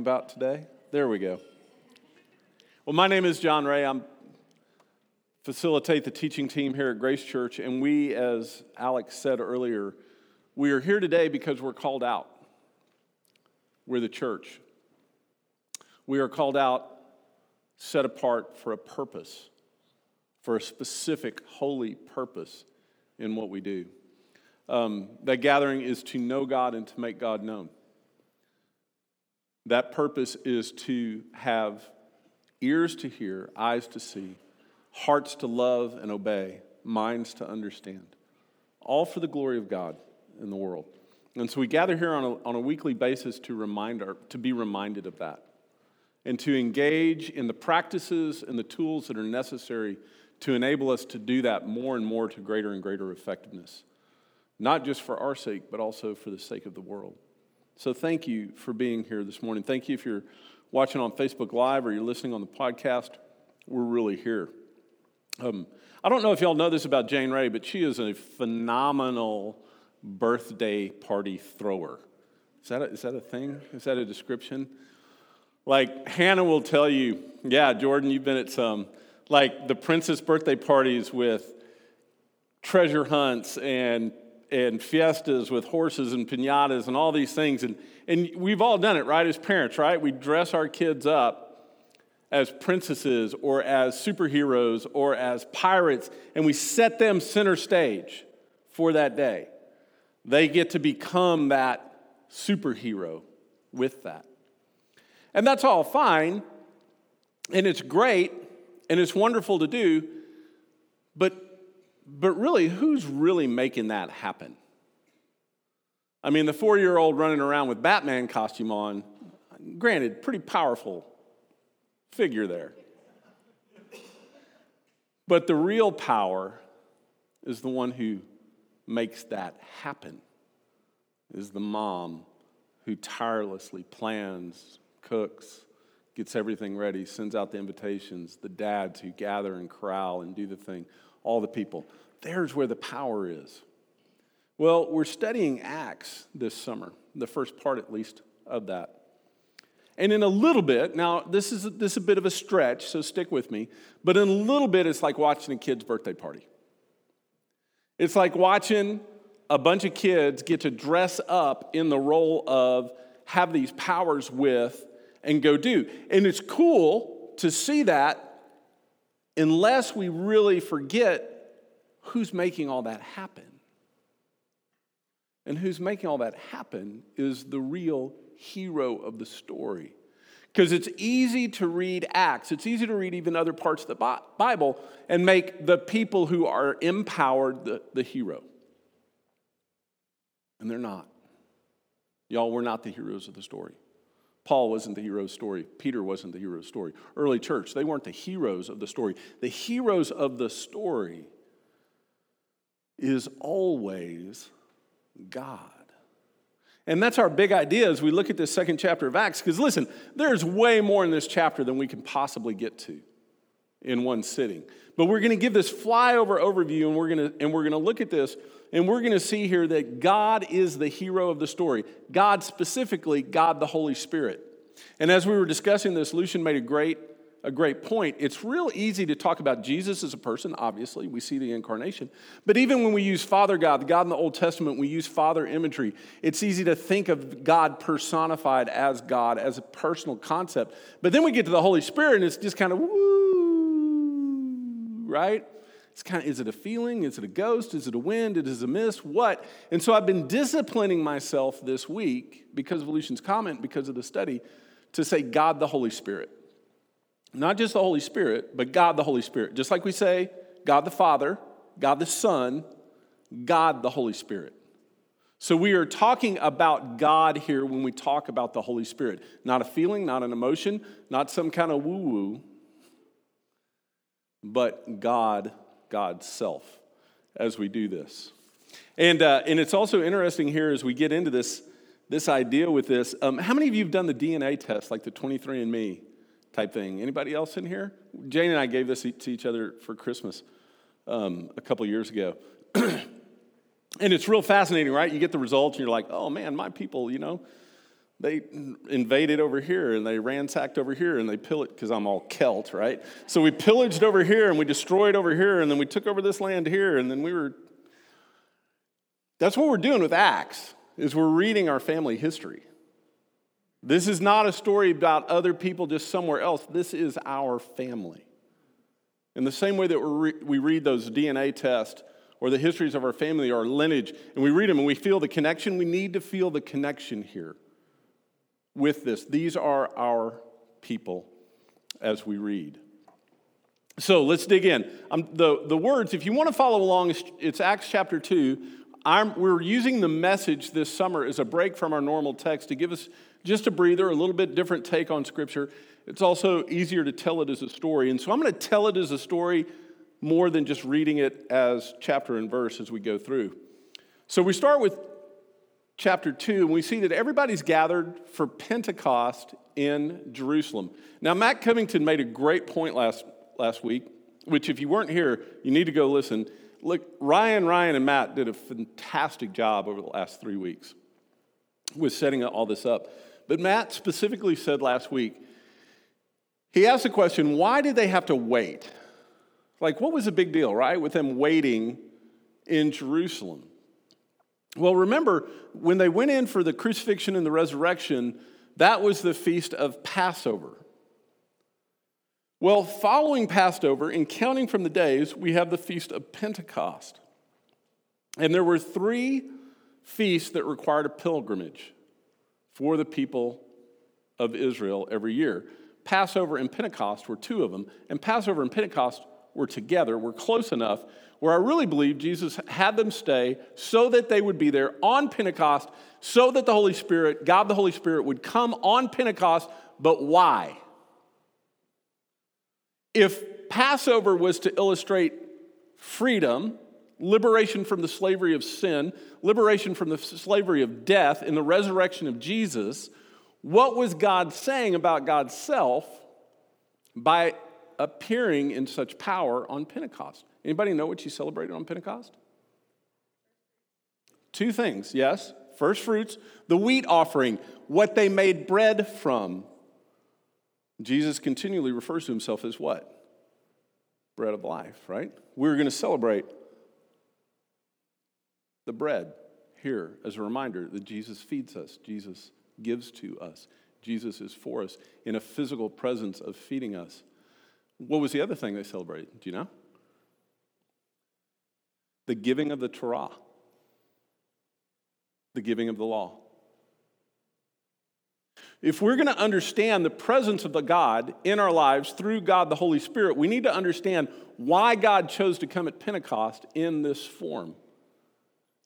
about today? There we go. Well, my name is John Ray. I'm facilitate the teaching team here at Grace Church, and we, as Alex said earlier, we are here today because we're called out. We're the church. We are called out, set apart for a purpose, for a specific holy purpose in what we do. Um, that gathering is to know God and to make God known. That purpose is to have ears to hear, eyes to see, hearts to love and obey, minds to understand. All for the glory of God in the world. And so we gather here on a, on a weekly basis to, remind our, to be reminded of that and to engage in the practices and the tools that are necessary to enable us to do that more and more to greater and greater effectiveness, not just for our sake, but also for the sake of the world. So thank you for being here this morning. Thank you if you're watching on Facebook Live or you're listening on the podcast. We're really here. Um, I don't know if y'all know this about Jane Ray, but she is a phenomenal birthday party thrower. Is that a, is that a thing? Is that a description? Like Hannah will tell you, yeah, Jordan, you've been at some, like the princess birthday parties with treasure hunts and and fiestas with horses and pinatas and all these things. And, and we've all done it, right, as parents, right? We dress our kids up as princesses or as superheroes or as pirates, and we set them center stage for that day. They get to become that superhero with that. And that's all fine, and it's great, and it's wonderful to do, but but really, who's really making that happen? I mean, the four year old running around with Batman costume on, granted, pretty powerful figure there. But the real power is the one who makes that happen, is the mom who tirelessly plans, cooks, gets everything ready, sends out the invitations, the dads who gather and corral and do the thing all the people. There's where the power is. Well, we're studying Acts this summer, the first part at least of that. And in a little bit, now this is, this is a bit of a stretch, so stick with me, but in a little bit, it's like watching a kid's birthday party. It's like watching a bunch of kids get to dress up in the role of have these powers with and go do. And it's cool to see that unless we really forget who's making all that happen. And who's making all that happen is the real hero of the story. Because it's easy to read Acts, it's easy to read even other parts of the Bible and make the people who are empowered the, the hero. And they're not. Y'all, we're not the heroes of the story. Paul wasn't the hero's story. Peter wasn't the hero's story. Early church, they weren't the heroes of the story. The heroes of the story is always God. And that's our big idea as we look at this second chapter of Acts. Because listen, there's way more in this chapter than we can possibly get to in one sitting. But we're going to give this flyover overview and we're going to and we're going to look at this and we're going to see here that God is the hero of the story. God specifically, God the Holy Spirit. And as we were discussing this, Lucian made a great, a great point. It's real easy to talk about Jesus as a person, obviously. We see the incarnation. But even when we use Father God, the God in the Old Testament, we use Father imagery. It's easy to think of God personified as God, as a personal concept. But then we get to the Holy Spirit, and it's just kind of woo, right? It's kind of, is it a feeling? Is it a ghost? Is it a wind? Is it a mist? What? And so I've been disciplining myself this week because of Lucian's comment, because of the study, to say God the Holy Spirit. Not just the Holy Spirit, but God the Holy Spirit. Just like we say God the Father, God the Son, God the Holy Spirit. So we are talking about God here when we talk about the Holy Spirit. Not a feeling, not an emotion, not some kind of woo woo, but God God's self as we do this. And, uh, and it's also interesting here as we get into this, this idea with this. Um, how many of you have done the DNA test, like the 23andMe type thing? Anybody else in here? Jane and I gave this to each other for Christmas um, a couple years ago. and it's real fascinating, right? You get the results and you're like, oh man, my people, you know, they invaded over here and they ransacked over here and they pillaged, because I'm all Celt, right? So we pillaged over here and we destroyed over here and then we took over this land here and then we were. That's what we're doing with Acts, is we're reading our family history. This is not a story about other people just somewhere else. This is our family. In the same way that we read those DNA tests or the histories of our family, our lineage, and we read them and we feel the connection, we need to feel the connection here with this. These are our people as we read. So let's dig in. Um, the, the words, if you want to follow along, it's, Acts chapter 2. I'm, we're using the message this summer as a break from our normal text to give us just a breather, a little bit different take on Scripture. It's also easier to tell it as a story. And so I'm going to tell it as a story more than just reading it as chapter and verse as we go through. So we start with chapter 2, and we see that everybody's gathered for Pentecost in Jerusalem. Now, Matt Covington made a great point last, last week, which, if you weren't here, you need to go listen. Look, Ryan, Ryan, and Matt did a fantastic job over the last three weeks with setting all this up. But Matt specifically said last week, he asked the question, why did they have to wait? Like, what was the big deal, right, with them waiting in Jerusalem? Well, remember, when they went in for the crucifixion and the resurrection, that was the feast of Passover. Well, following Passover and counting from the days, we have the feast of Pentecost. And there were three feasts that required a pilgrimage for the people of Israel every year. Passover and Pentecost were two of them, and Passover and Pentecost were together, were close enough where I really believe Jesus had them stay so that they would be there on Pentecost, so that the Holy Spirit, God the Holy Spirit, would come on Pentecost. But why? If Passover was to illustrate freedom, liberation from the slavery of sin, liberation from the slavery of death, in the resurrection of Jesus, what was God saying about God's self by appearing in such power on Pentecost? Anybody know what you celebrated on Pentecost? Two things, yes. First fruits, the wheat offering, what they made bread from. Jesus continually refers to himself as what? Bread of life, right? We're going to celebrate the bread here as a reminder that Jesus feeds us, Jesus gives to us, Jesus is for us in a physical presence of feeding us. What was the other thing they celebrated? Do you know? the giving of the Torah, the giving of the law. If we're going to understand the presence of the God in our lives through God the Holy Spirit, we need to understand why God chose to come at Pentecost in this form.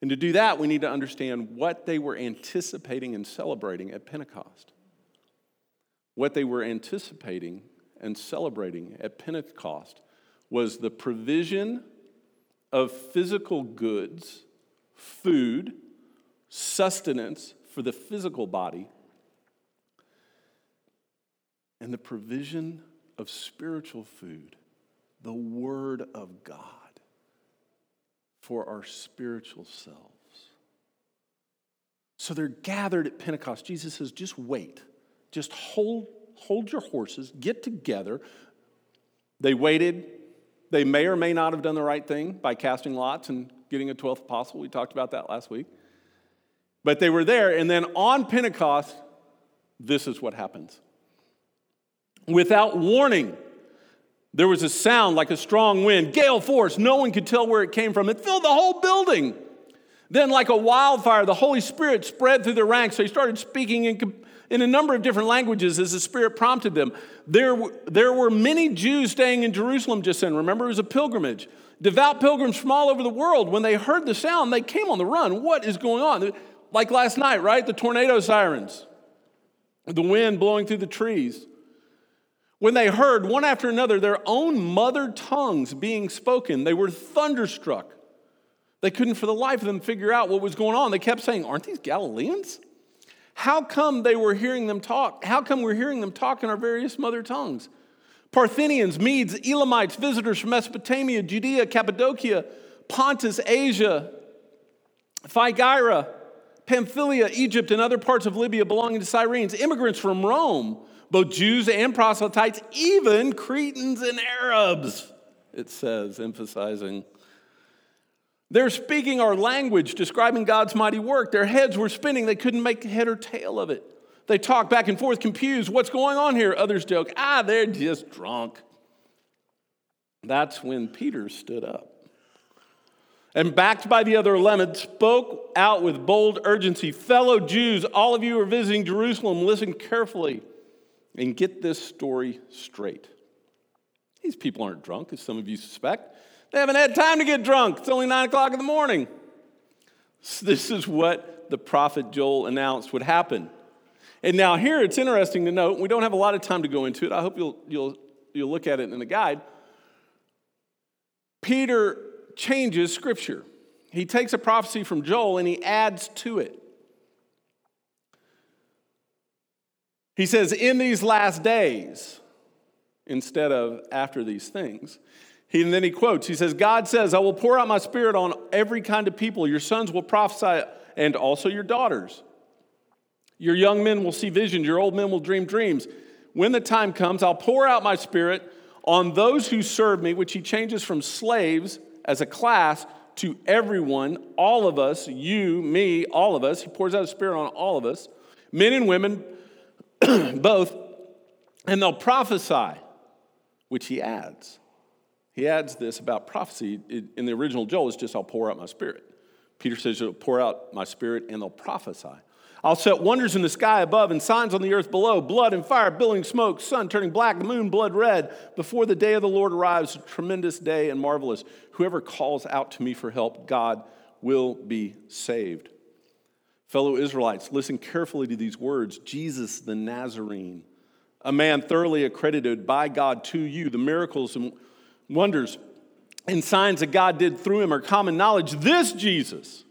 And to do that, we need to understand what they were anticipating and celebrating at Pentecost. What they were anticipating and celebrating at Pentecost was the provision of physical goods, food, sustenance for the physical body, and the provision of spiritual food, the Word of God for our spiritual selves. So they're gathered at Pentecost. Jesus says, just wait. Just hold, hold your horses, get together. They waited they may or may not have done the right thing by casting lots and getting a 12th apostle. We talked about that last week. But they were there, and then on Pentecost, this is what happens. Without warning, there was a sound like a strong wind, gale force. No one could tell where it came from. It filled the whole building. Then, like a wildfire, the Holy Spirit spread through the ranks. They started speaking in in a number of different languages as the Spirit prompted them. There, there were many Jews staying in Jerusalem just then. Remember, it was a pilgrimage. Devout pilgrims from all over the world, when they heard the sound, they came on the run. What is going on? Like last night, right? The tornado sirens, the wind blowing through the trees. When they heard one after another their own mother tongues being spoken, they were thunderstruck. They couldn't for the life of them figure out what was going on. They kept saying, Aren't these Galileans? How come they were hearing them talk? How come we're hearing them talk in our various mother tongues? Parthians, Medes, Elamites, visitors from Mesopotamia, Judea, Cappadocia, Pontus, Asia, Phrygia, Pamphylia, Egypt, and other parts of Libya belonging to Cyrenes, immigrants from Rome, both Jews and proselytes, even Cretans and Arabs, it says, emphasizing. They're speaking our language, describing God's mighty work. Their heads were spinning, they couldn't make head or tail of it. They talk back and forth, confused. What's going on here? Others joke, ah, they're just drunk. That's when Peter stood up. And backed by the other eleven, spoke out with bold urgency Fellow Jews, all of you who are visiting Jerusalem, listen carefully and get this story straight. These people aren't drunk, as some of you suspect. They haven't had time to get drunk. It's only nine o'clock in the morning. This is what the prophet Joel announced would happen. And now, here it's interesting to note, we don't have a lot of time to go into it. I hope you'll, you'll, you'll look at it in the guide. Peter changes scripture. He takes a prophecy from Joel and he adds to it. He says, in these last days, instead of after these things. He, and then he quotes, he says, God says, I will pour out my spirit on every kind of people. Your sons will prophesy, and also your daughters. Your young men will see visions, your old men will dream dreams. When the time comes, I'll pour out my spirit on those who serve me, which he changes from slaves as a class to everyone, all of us, you, me, all of us. He pours out his spirit on all of us, men and women, both, and they'll prophesy, which he adds. He adds this about prophecy. In the original Joel, it's just, I'll pour out my spirit. Peter says, I'll pour out my spirit and they'll prophesy. I'll set wonders in the sky above and signs on the earth below blood and fire, billowing smoke, sun turning black, the moon blood red. Before the day of the Lord arrives, a tremendous day and marvelous. Whoever calls out to me for help, God will be saved. Fellow Israelites, listen carefully to these words Jesus the Nazarene, a man thoroughly accredited by God to you. The miracles and wonders and signs that God did through him are common knowledge. This Jesus,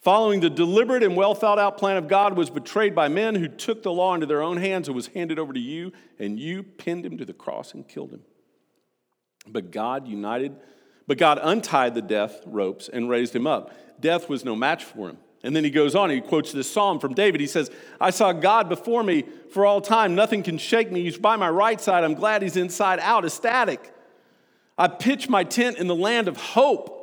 following the deliberate and well thought out plan of God, was betrayed by men who took the law into their own hands and was handed over to you, and you pinned him to the cross and killed him. But God united, but God untied the death ropes and raised him up. Death was no match for him. And then he goes on, he quotes this psalm from David. He says, I saw God before me for all time. Nothing can shake me. He's by my right side. I'm glad he's inside out, ecstatic. I pitch my tent in the land of hope.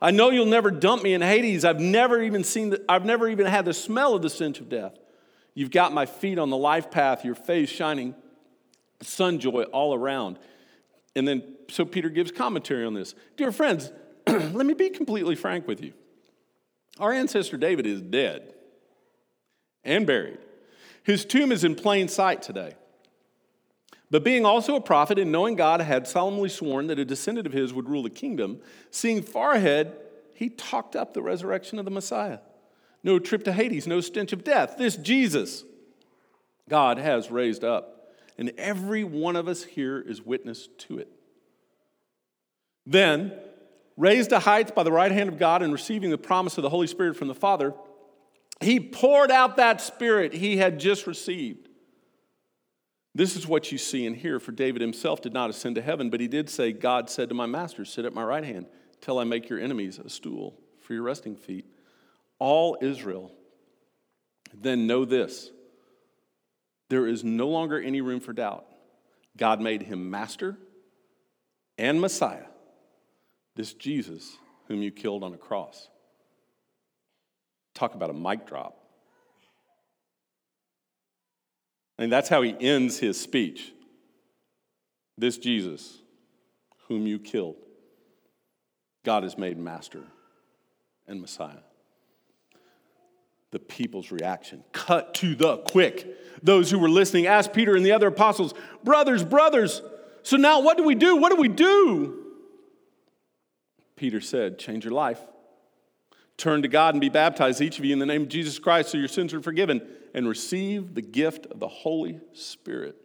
I know you'll never dump me in Hades. I've never even seen, the, I've never even had the smell of the stench of death. You've got my feet on the life path, your face shining sun joy all around. And then, so Peter gives commentary on this. Dear friends, let me be completely frank with you. Our ancestor David is dead and buried. His tomb is in plain sight today. But being also a prophet and knowing God had solemnly sworn that a descendant of his would rule the kingdom, seeing far ahead, he talked up the resurrection of the Messiah. No trip to Hades, no stench of death. This Jesus God has raised up. And every one of us here is witness to it. Then, raised to heights by the right hand of God and receiving the promise of the Holy Spirit from the Father, he poured out that Spirit he had just received this is what you see and hear, for David himself did not ascend to heaven, but he did say, God said to my master, Sit at my right hand till I make your enemies a stool for your resting feet. All Israel, then know this there is no longer any room for doubt. God made him master and Messiah, this Jesus whom you killed on a cross. Talk about a mic drop. And that's how he ends his speech. This Jesus, whom you killed, God has made master and Messiah. The people's reaction cut to the quick. Those who were listening asked Peter and the other apostles, Brothers, brothers, so now what do we do? What do we do? Peter said, Change your life. Turn to God and be baptized, each of you, in the name of Jesus Christ, so your sins are forgiven and receive the gift of the Holy Spirit.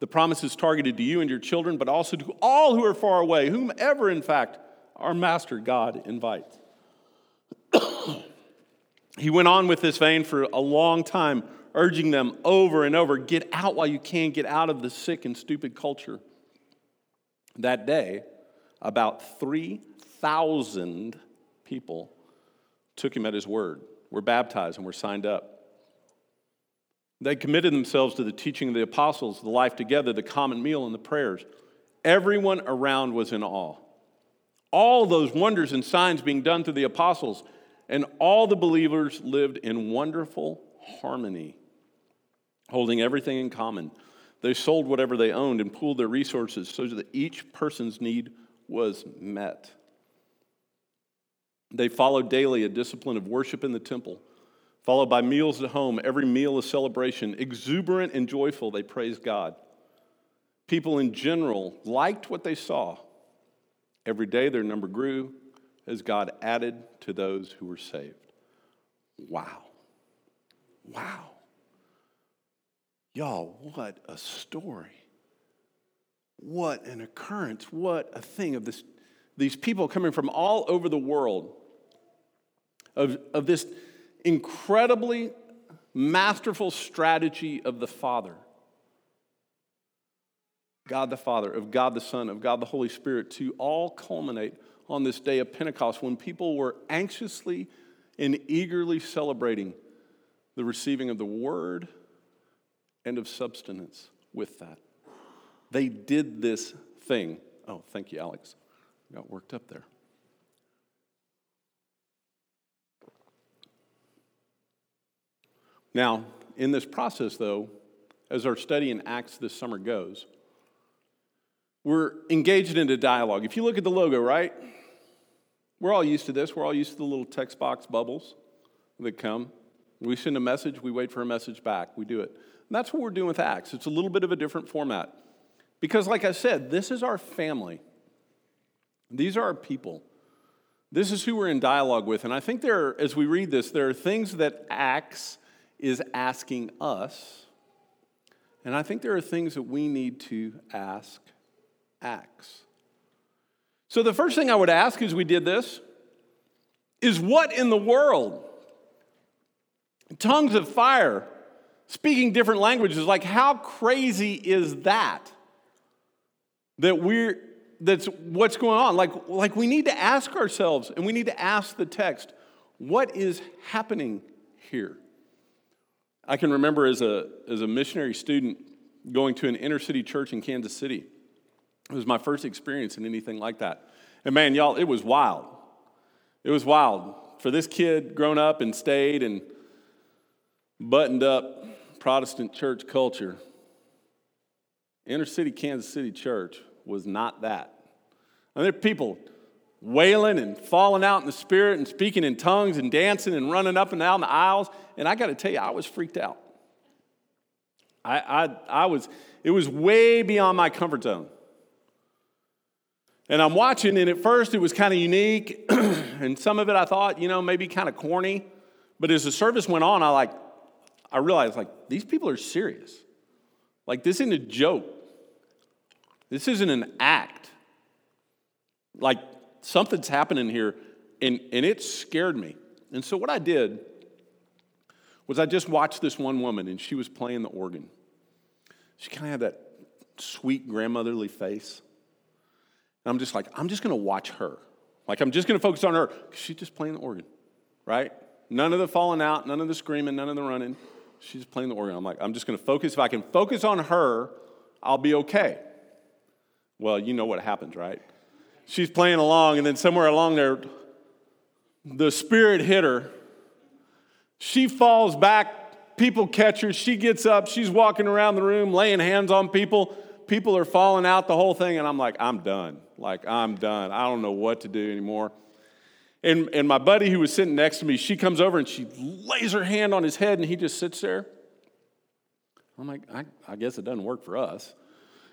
The promise is targeted to you and your children, but also to all who are far away, whomever, in fact, our Master God invites. he went on with this vein for a long time, urging them over and over get out while you can, get out of the sick and stupid culture. That day, about 3,000 people took him at his word, were baptized, and were signed up. They committed themselves to the teaching of the apostles, the life together, the common meal, and the prayers. Everyone around was in awe. All those wonders and signs being done through the apostles, and all the believers lived in wonderful harmony, holding everything in common. They sold whatever they owned and pooled their resources so that each person's need was met. They followed daily a discipline of worship in the temple, followed by meals at home, every meal a celebration. Exuberant and joyful, they praised God. People in general liked what they saw. Every day their number grew as God added to those who were saved. Wow. Wow. Y'all, what a story. What an occurrence. What a thing of this, these people coming from all over the world, of, of this incredibly masterful strategy of the Father God the Father, of God the Son, of God the Holy Spirit to all culminate on this day of Pentecost when people were anxiously and eagerly celebrating the receiving of the Word and of substance with that. They did this thing. Oh, thank you, Alex. Got worked up there. Now, in this process, though, as our study in Acts this summer goes, we're engaged in a dialogue. If you look at the logo, right? We're all used to this. We're all used to the little text box bubbles that come. We send a message, we wait for a message back, we do it. And that's what we're doing with Acts. It's a little bit of a different format. Because, like I said, this is our family, these are our people. This is who we're in dialogue with. And I think there, are, as we read this, there are things that Acts is asking us. And I think there are things that we need to ask Acts. So, the first thing I would ask as we did this is what in the world? Tongues of fire, speaking different languages, like how crazy is that? That we're, that's what's going on. Like, like we need to ask ourselves and we need to ask the text, what is happening here? I can remember as a, as a missionary student going to an inner city church in Kansas City. It was my first experience in anything like that. And man, y'all, it was wild. It was wild. For this kid grown up and stayed and buttoned up Protestant church culture, inner city Kansas City church was not that. And there are people wailing and falling out in the spirit and speaking in tongues and dancing and running up and down the aisles. And I got to tell you, I was freaked out. I, I, I was, it was way beyond my comfort zone. And I'm watching, and at first it was kind of unique, and some of it I thought, you know, maybe kind of corny. But as the service went on, I like, I realized like these people are serious. Like this isn't a joke. This isn't an act. Like something's happening here, and, and it scared me. And so what I did was I just watched this one woman, and she was playing the organ. She kind of had that sweet grandmotherly face. And I'm just like, I'm just going to watch her. Like, I'm just going to focus on her because she's just playing the organ, right? None of the falling out, none of the screaming, none of the running. She's playing the organ. I'm like, I'm just going to focus. If I can focus on her, I'll be okay. Well, you know what happens, right? She's playing along, and then somewhere along there, the spirit hit her. She falls back. People catch her. She gets up. She's walking around the room, laying hands on people. People are falling out, the whole thing. And I'm like, I'm done. Like, I'm done. I don't know what to do anymore. And, and my buddy who was sitting next to me, she comes over and she lays her hand on his head and he just sits there. I'm like, I, I guess it doesn't work for us.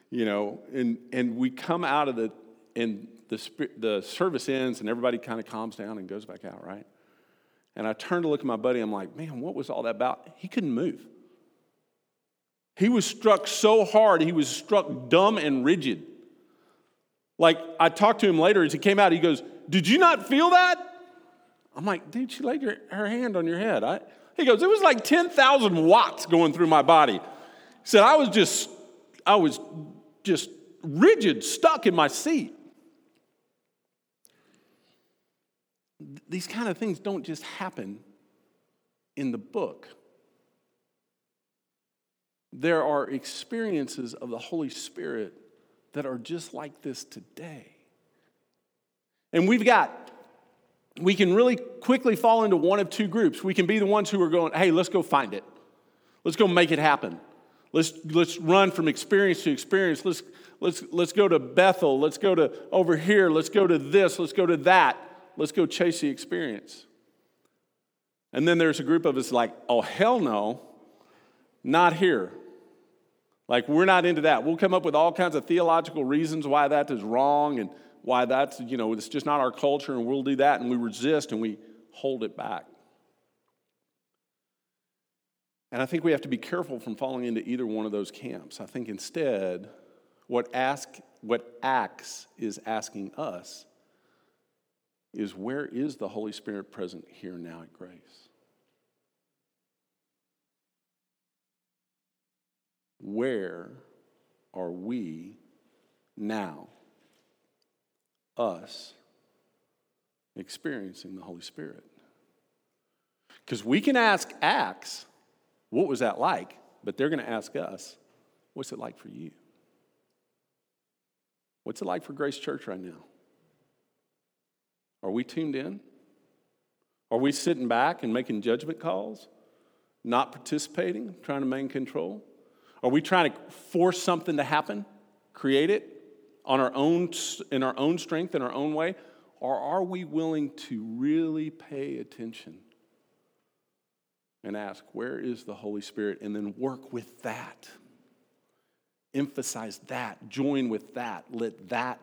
You know, and, and we come out of the, and the, the service ends and everybody kind of calms down and goes back out, right? And I turn to look at my buddy. I'm like, man, what was all that about? He couldn't move. He was struck so hard, he was struck dumb and rigid. Like, I talked to him later as he came out, he goes, Did you not feel that? I'm like, Dude, she laid her, her hand on your head. I, he goes, It was like 10,000 watts going through my body. He said, I was just, I was just rigid, stuck in my seat. These kind of things don't just happen in the book. There are experiences of the Holy Spirit that are just like this today. And we've got, we can really quickly fall into one of two groups. We can be the ones who are going, hey, let's go find it. Let's go make it happen. Let's, let's run from experience to experience. Let's, let's, let's go to Bethel. Let's go to over here. Let's go to this. Let's go to that. Let's go chase the experience. And then there's a group of us like, oh, hell no, not here. Like, we're not into that. We'll come up with all kinds of theological reasons why that is wrong and why that's, you know, it's just not our culture, and we'll do that, and we resist and we hold it back. And I think we have to be careful from falling into either one of those camps. I think instead, what, ask, what Acts is asking us is where is the Holy Spirit present here now at Grace? Where are we now, us, experiencing the Holy Spirit? Because we can ask Acts, what was that like? But they're going to ask us, what's it like for you? What's it like for Grace Church right now? Are we tuned in? Are we sitting back and making judgment calls? Not participating, trying to maintain control? Are we trying to force something to happen, create it on our own, in our own strength, in our own way? Or are we willing to really pay attention and ask, where is the Holy Spirit? And then work with that. Emphasize that, join with that, let that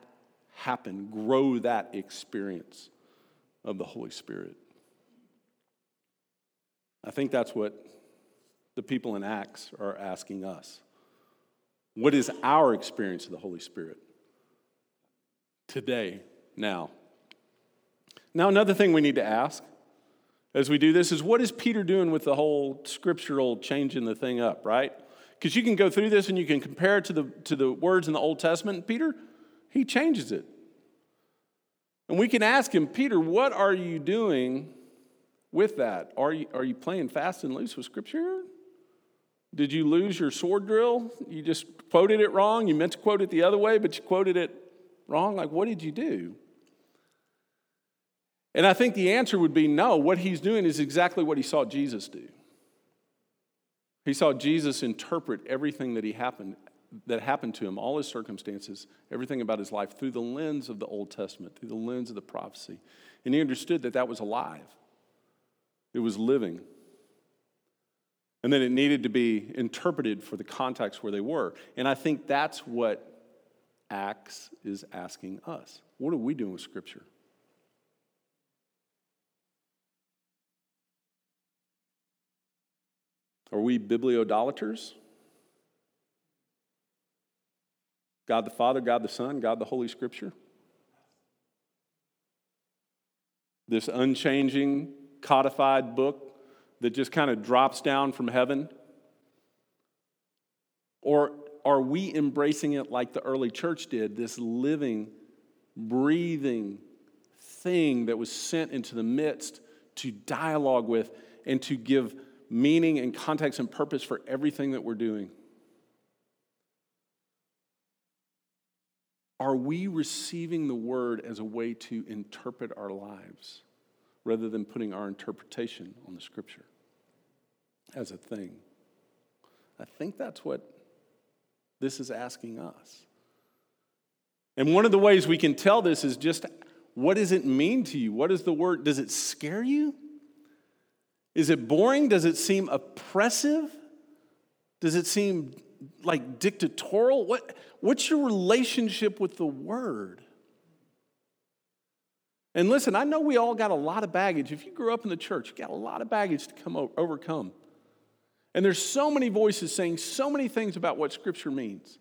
happen, grow that experience of the Holy Spirit. I think that's what the people in Acts are asking us. What is our experience of the Holy Spirit today, now? Now, another thing we need to ask as we do this is what is Peter doing with the whole scriptural changing the thing up, right? Because you can go through this and you can compare it to the, to the words in the Old Testament. Peter, he changes it. And we can ask him, Peter, what are you doing with that? Are you, are you playing fast and loose with Scripture? Did you lose your sword drill? You just quoted it wrong? You meant to quote it the other way, but you quoted it wrong? Like, what did you do? And I think the answer would be no. What he's doing is exactly what he saw Jesus do. He saw Jesus interpret everything that he happened that happened to him, all his circumstances, everything about his life through the lens of the Old Testament, through the lens of the prophecy. And he understood that that was alive. It was living. And then it needed to be interpreted for the context where they were. And I think that's what Acts is asking us. What are we doing with Scripture? Are we bibliodolaters? God the Father, God the Son, God the Holy Scripture? This unchanging, codified book that just kind of drops down from heaven? Or are we embracing it like the early church did, this living, breathing thing that was sent into the midst to dialogue with and to give meaning and context and purpose for everything that we're doing? Are we receiving the word as a way to interpret our lives rather than putting our interpretation on the scripture as a thing? I think that's what this is asking us. And one of the ways we can tell this is just what does it mean to you? What is the word? Does it scare you? Is it boring? Does it seem oppressive? Does it seem like dictatorial? What, what's your relationship with the word? And listen, I know we all got a lot of baggage. If you grew up in the church, you got a lot of baggage to come overcome. And there's so many voices saying so many things about what scripture means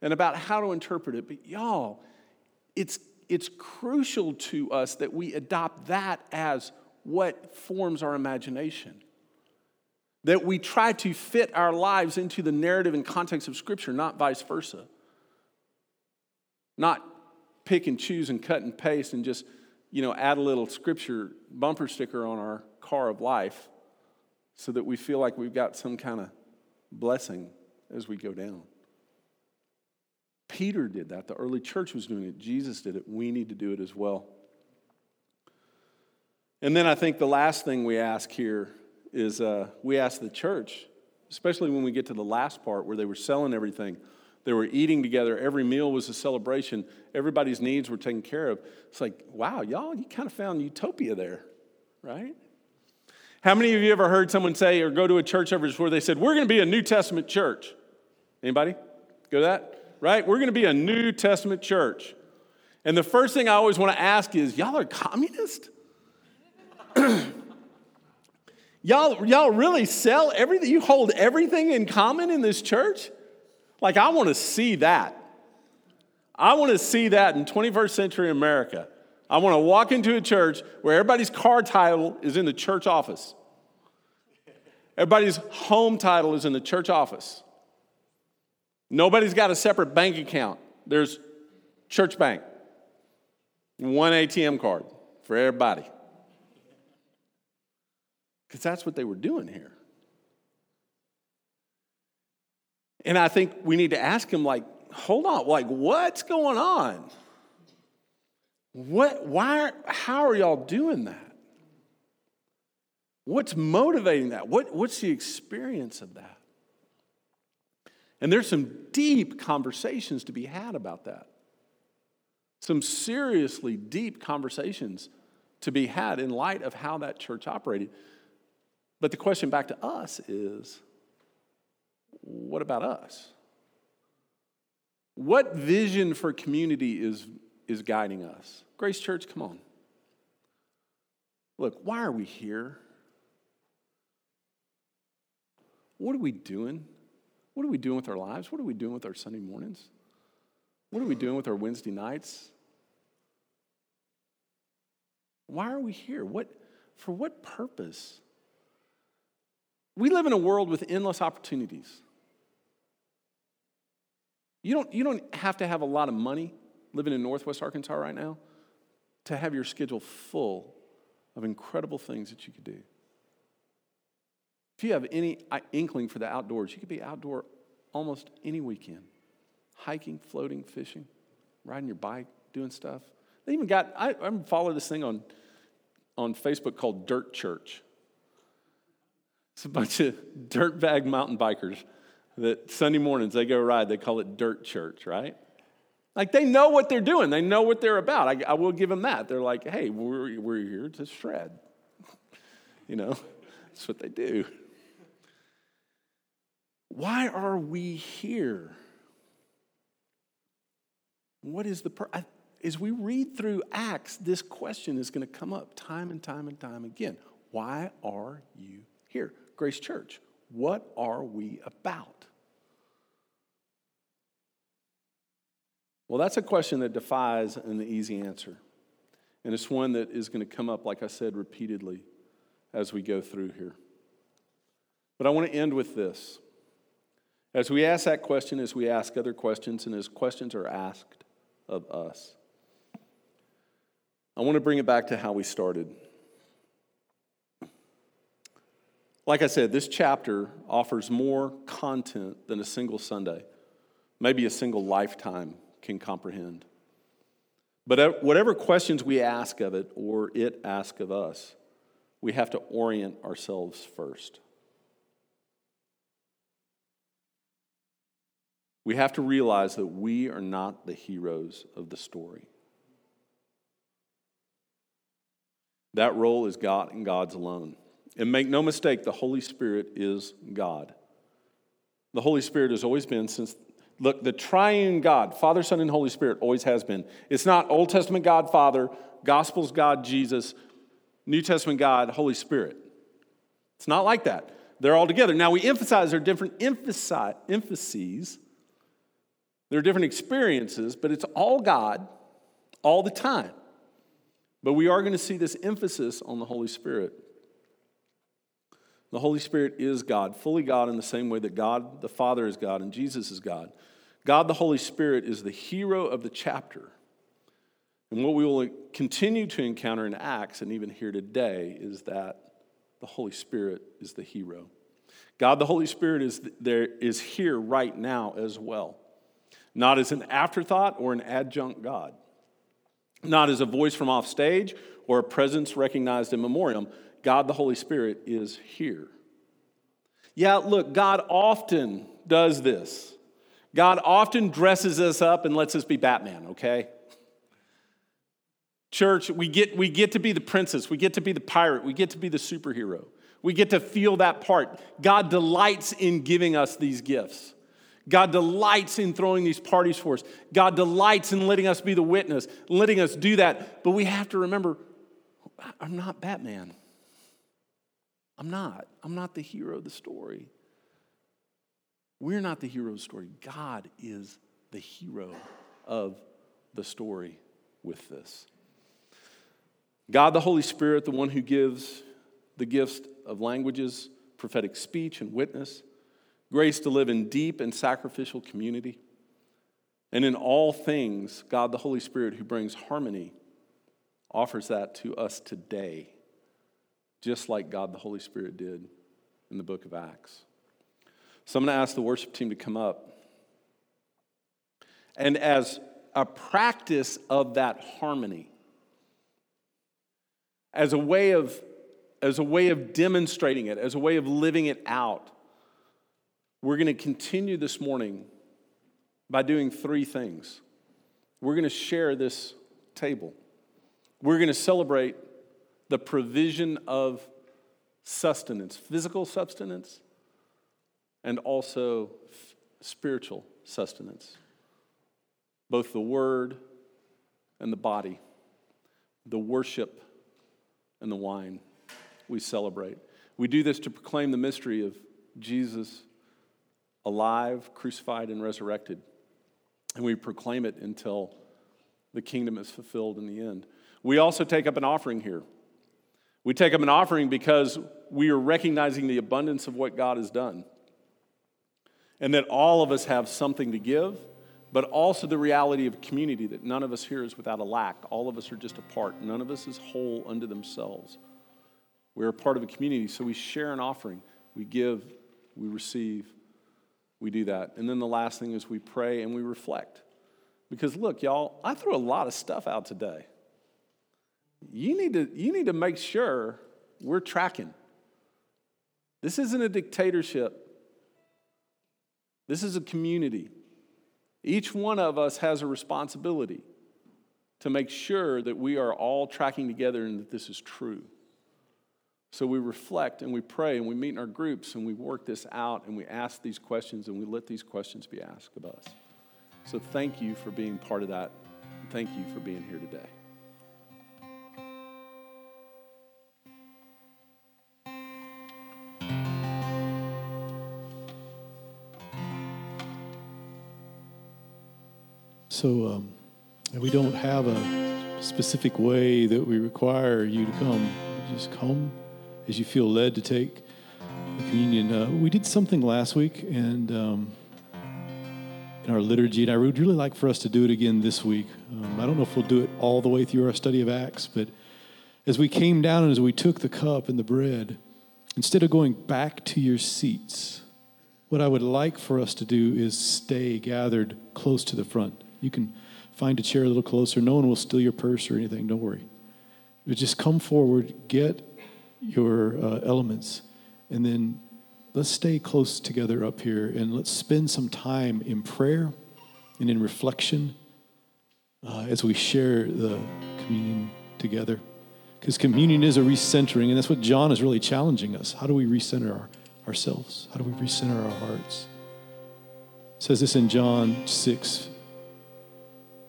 and about how to interpret it. But y'all, it's it's crucial to us that we adopt that as what forms our imagination that we try to fit our lives into the narrative and context of Scripture, not vice versa. Not pick and choose and cut and paste and just you know, add a little scripture bumper sticker on our car of life so that we feel like we've got some kind of blessing as we go down. Peter did that. The early church was doing it. Jesus did it. We need to do it as well. And then I think the last thing we ask here is uh, we ask the church, especially when we get to the last part where they were selling everything. They were eating together. Every meal was a celebration. Everybody's needs were taken care of. It's like, wow, y'all, you kind of found utopia there, right? How many of you ever heard someone say or go to a church ever where they said, We're going to be a New Testament church? Anybody? Go to that? Right? We're going to be a New Testament church. And the first thing I always want to ask is, Y'all are communist? y'all, y'all really sell everything? You hold everything in common in this church? Like, I want to see that. I want to see that in 21st century America. I want to walk into a church where everybody's car title is in the church office. Everybody's home title is in the church office. Nobody's got a separate bank account. There's church bank. One ATM card for everybody. Because that's what they were doing here. And I think we need to ask him, like, hold on, like, what's going on? What, why, how are y'all doing that? What's motivating that? What, what's the experience of that? And there's some deep conversations to be had about that. Some seriously deep conversations to be had in light of how that church operated. But the question back to us is what about us? What vision for community is is guiding us. Grace Church, come on. Look, why are we here? What are we doing? What are we doing with our lives? What are we doing with our Sunday mornings? What are we doing with our Wednesday nights? Why are we here? What, for what purpose? We live in a world with endless opportunities. You don't, you don't have to have a lot of money living in Northwest Arkansas right now to have your schedule full of incredible things that you could do. If you have any uh, inkling for the outdoors, you could be outdoor almost any weekend hiking, floating, fishing, riding your bike, doing stuff. They even got, I, I follow this thing on, on Facebook called Dirt Church. It's a bunch of dirtbag mountain bikers that Sunday mornings they go ride. They call it Dirt Church, right? Like they know what they're doing, they know what they're about. I, I will give them that. They're like, hey, we're, we're here to shred. you know, that's what they do. Why are we here? What is the per- as we read through Acts, this question is going to come up time and time and time again. Why are you here? Grace Church, what are we about? Well, that's a question that defies an easy answer. And it's one that is going to come up, like I said, repeatedly as we go through here. But I want to end with this. As we ask that question, as we ask other questions, and as questions are asked of us, I want to bring it back to how we started. Like I said, this chapter offers more content than a single Sunday, maybe a single lifetime can comprehend. But whatever questions we ask of it or it ask of us, we have to orient ourselves first. We have to realize that we are not the heroes of the story. That role is God and God's alone. And make no mistake, the Holy Spirit is God. The Holy Spirit has always been since Look, the triune God, Father, Son, and Holy Spirit, always has been. It's not Old Testament God, Father, Gospels God, Jesus, New Testament God, Holy Spirit. It's not like that. They're all together. Now, we emphasize there are different emphases, there are different experiences, but it's all God all the time. But we are going to see this emphasis on the Holy Spirit. The Holy Spirit is God, fully God in the same way that God the Father is God and Jesus is God. God the Holy Spirit is the hero of the chapter. And what we will continue to encounter in Acts and even here today is that the Holy Spirit is the hero. God the Holy Spirit is, there, is here right now as well. Not as an afterthought or an adjunct God. Not as a voice from off stage or a presence recognized in memoriam. God the Holy Spirit is here. Yeah, look, God often does this. God often dresses us up and lets us be Batman, okay? Church, we get, we get to be the princess, we get to be the pirate, we get to be the superhero. We get to feel that part. God delights in giving us these gifts. God delights in throwing these parties for us. God delights in letting us be the witness, letting us do that. But we have to remember I'm not Batman. I'm not. I'm not the hero of the story. We're not the hero of the story. God is the hero of the story with this. God, the Holy Spirit, the one who gives the gifts of languages, prophetic speech, and witness, grace to live in deep and sacrificial community. And in all things, God, the Holy Spirit, who brings harmony, offers that to us today, just like God, the Holy Spirit, did in the book of Acts. So I'm going to ask the worship team to come up. And as a practice of that harmony, as a way of as a way of demonstrating it, as a way of living it out, we're going to continue this morning by doing three things. We're going to share this table. We're going to celebrate the provision of sustenance, physical sustenance, and also spiritual sustenance, both the word and the body, the worship and the wine we celebrate. We do this to proclaim the mystery of Jesus alive, crucified, and resurrected. And we proclaim it until the kingdom is fulfilled in the end. We also take up an offering here. We take up an offering because we are recognizing the abundance of what God has done. And that all of us have something to give, but also the reality of community that none of us here is without a lack. All of us are just a part. None of us is whole unto themselves. We're a part of a community, so we share an offering. We give, we receive, we do that. And then the last thing is we pray and we reflect. Because look, y'all, I threw a lot of stuff out today. You need to, you need to make sure we're tracking. This isn't a dictatorship. This is a community. Each one of us has a responsibility to make sure that we are all tracking together and that this is true. So we reflect and we pray and we meet in our groups and we work this out and we ask these questions and we let these questions be asked of us. So thank you for being part of that. Thank you for being here today. So um, we don't have a specific way that we require you to come. Just come as you feel led to take the communion. Uh, we did something last week and um, in our liturgy, and I would really like for us to do it again this week. Um, I don't know if we'll do it all the way through our study of Acts, but as we came down and as we took the cup and the bread, instead of going back to your seats, what I would like for us to do is stay gathered close to the front. You can find a chair a little closer. No one will steal your purse or anything. Don't worry. But just come forward, get your uh, elements. And then let's stay close together up here and let's spend some time in prayer and in reflection uh, as we share the communion together. Because communion is a recentering, and that's what John is really challenging us. How do we recenter our, ourselves? How do we recenter our hearts? It says this in John 6.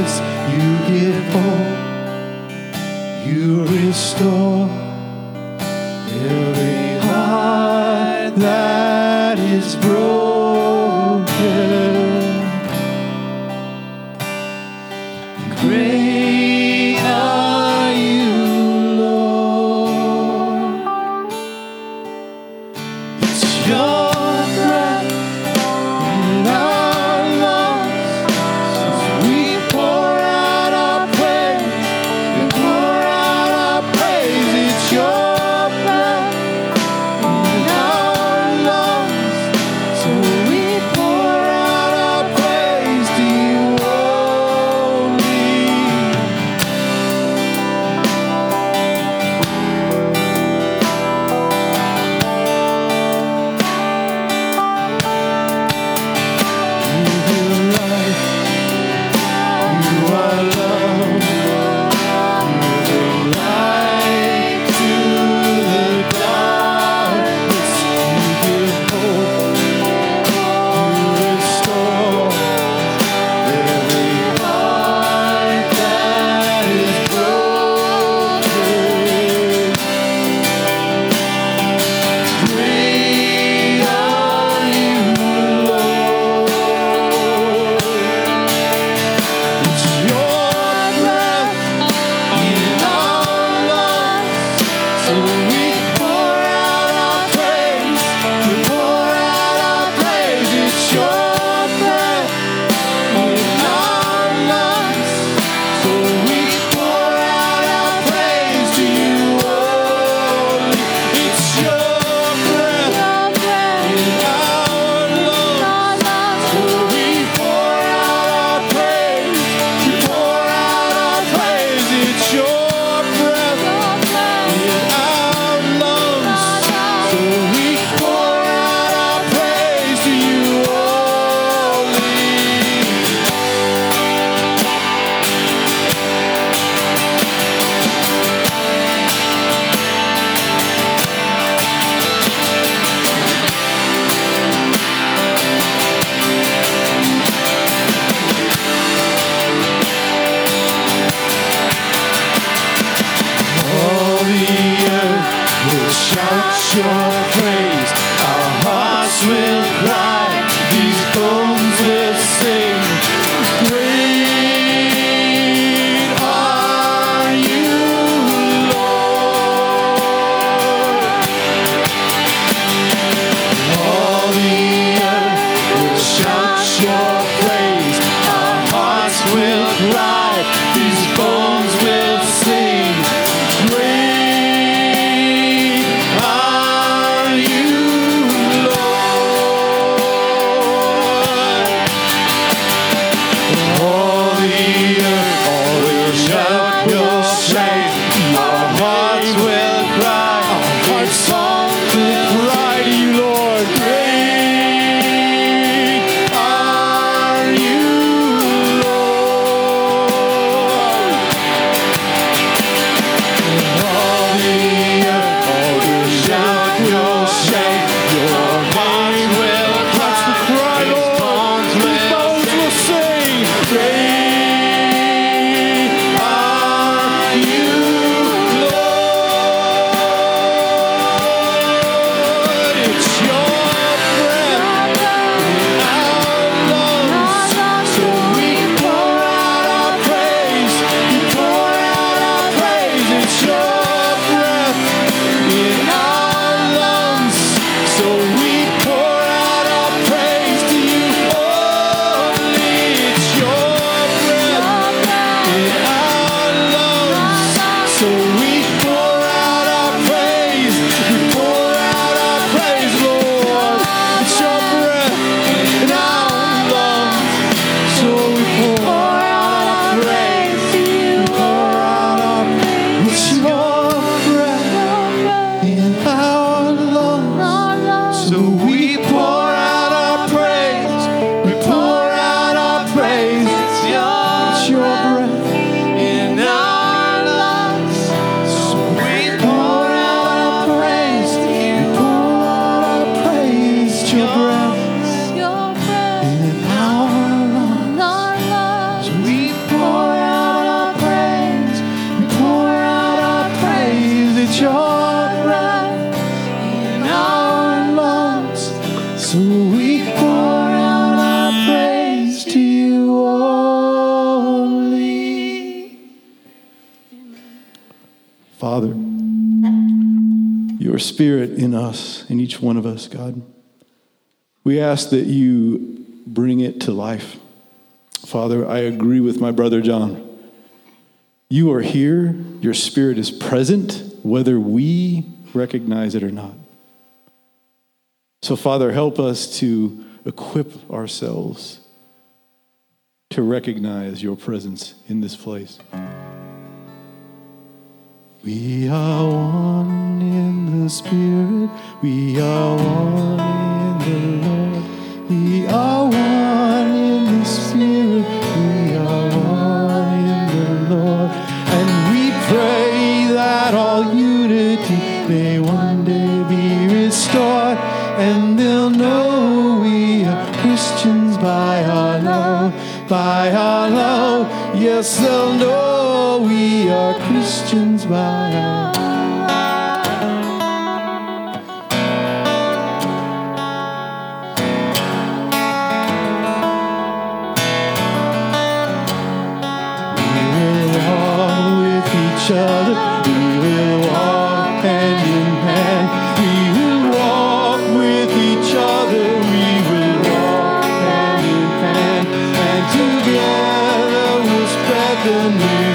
You give hope. You restore spirit in us, in each one of us, God. We ask that you bring it to life. Father, I agree with my brother John. You are here, your spirit is present, whether we recognize it or not. So, Father, help us to equip ourselves to recognize your presence in this place. We are one in the Spirit, we are one in the Lord, we are one in the Spirit, we are one in the Lord, and we pray that all unity may one day be restored, and they'll know we are Christians by our love, by our love, yes, they'll know we are Each other. We will walk hand in hand. We will walk with each other. We will walk hand in hand. And together we'll spread the news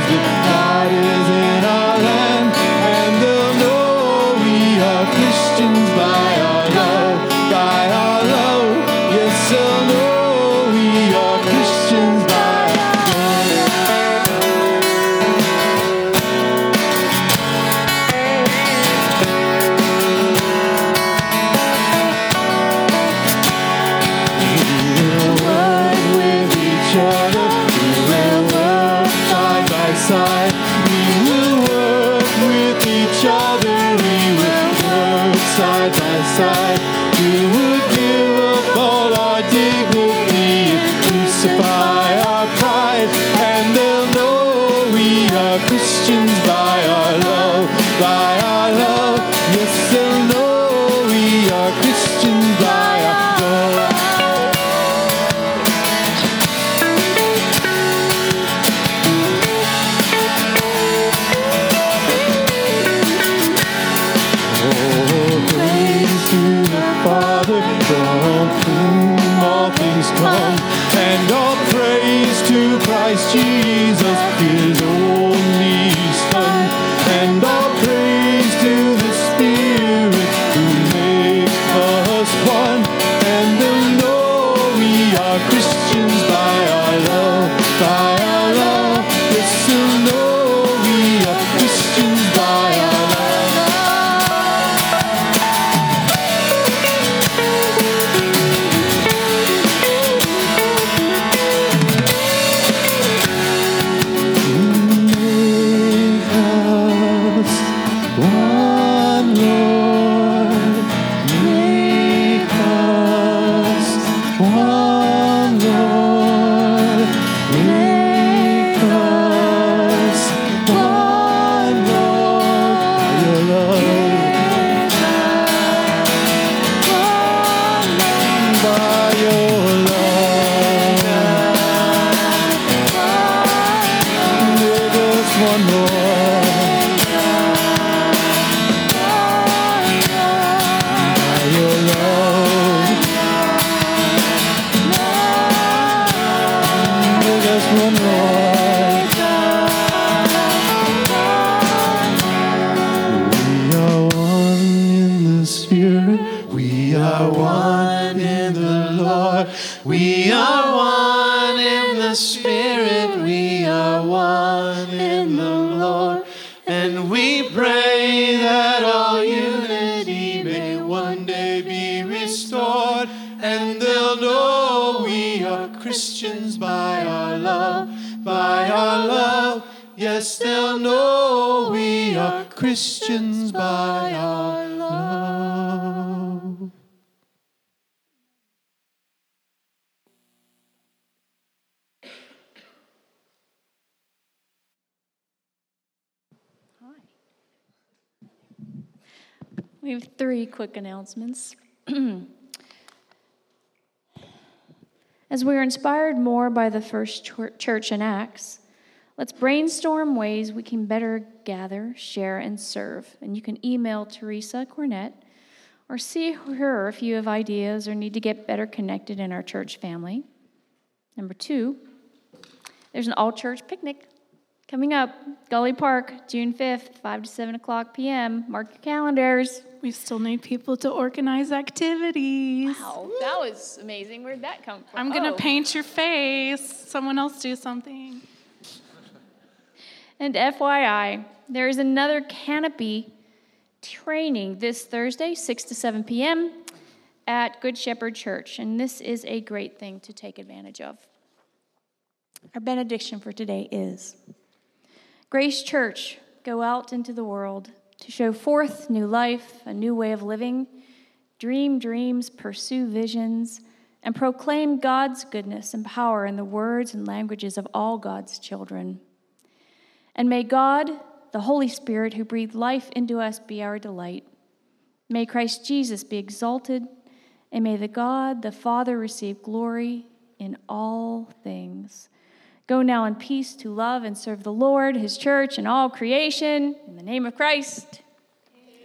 We have three quick announcements. As we are inspired more by the first church in Acts, Let's brainstorm ways we can better gather, share, and serve. And you can email Teresa Cornett or see her if you have ideas or need to get better connected in our church family. Number two, there's an all church picnic coming up. Gully Park, June 5th, 5 to 7 o'clock p.m. Mark your calendars. We still need people to organize activities. Wow, that was amazing. Where'd that come from? I'm going to Oh. paint your face. Someone else do something. And FYI, there is another canopy training this Thursday, 6 to 7 p.m. at Good Shepherd Church. And this is a great thing to take advantage of. Our benediction for today is Grace Church, go out into the world to show forth new life, a new way of living, dream dreams, pursue visions, and proclaim God's goodness and power in the words and languages of all God's children. And may God, the Holy Spirit who breathed life into us, be our delight. May Christ Jesus be exalted, and may the God, the Father, receive glory in all things. Go now in peace to love and serve the Lord, his church, and all creation. In the name of Christ.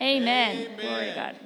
Amen. Glory to God.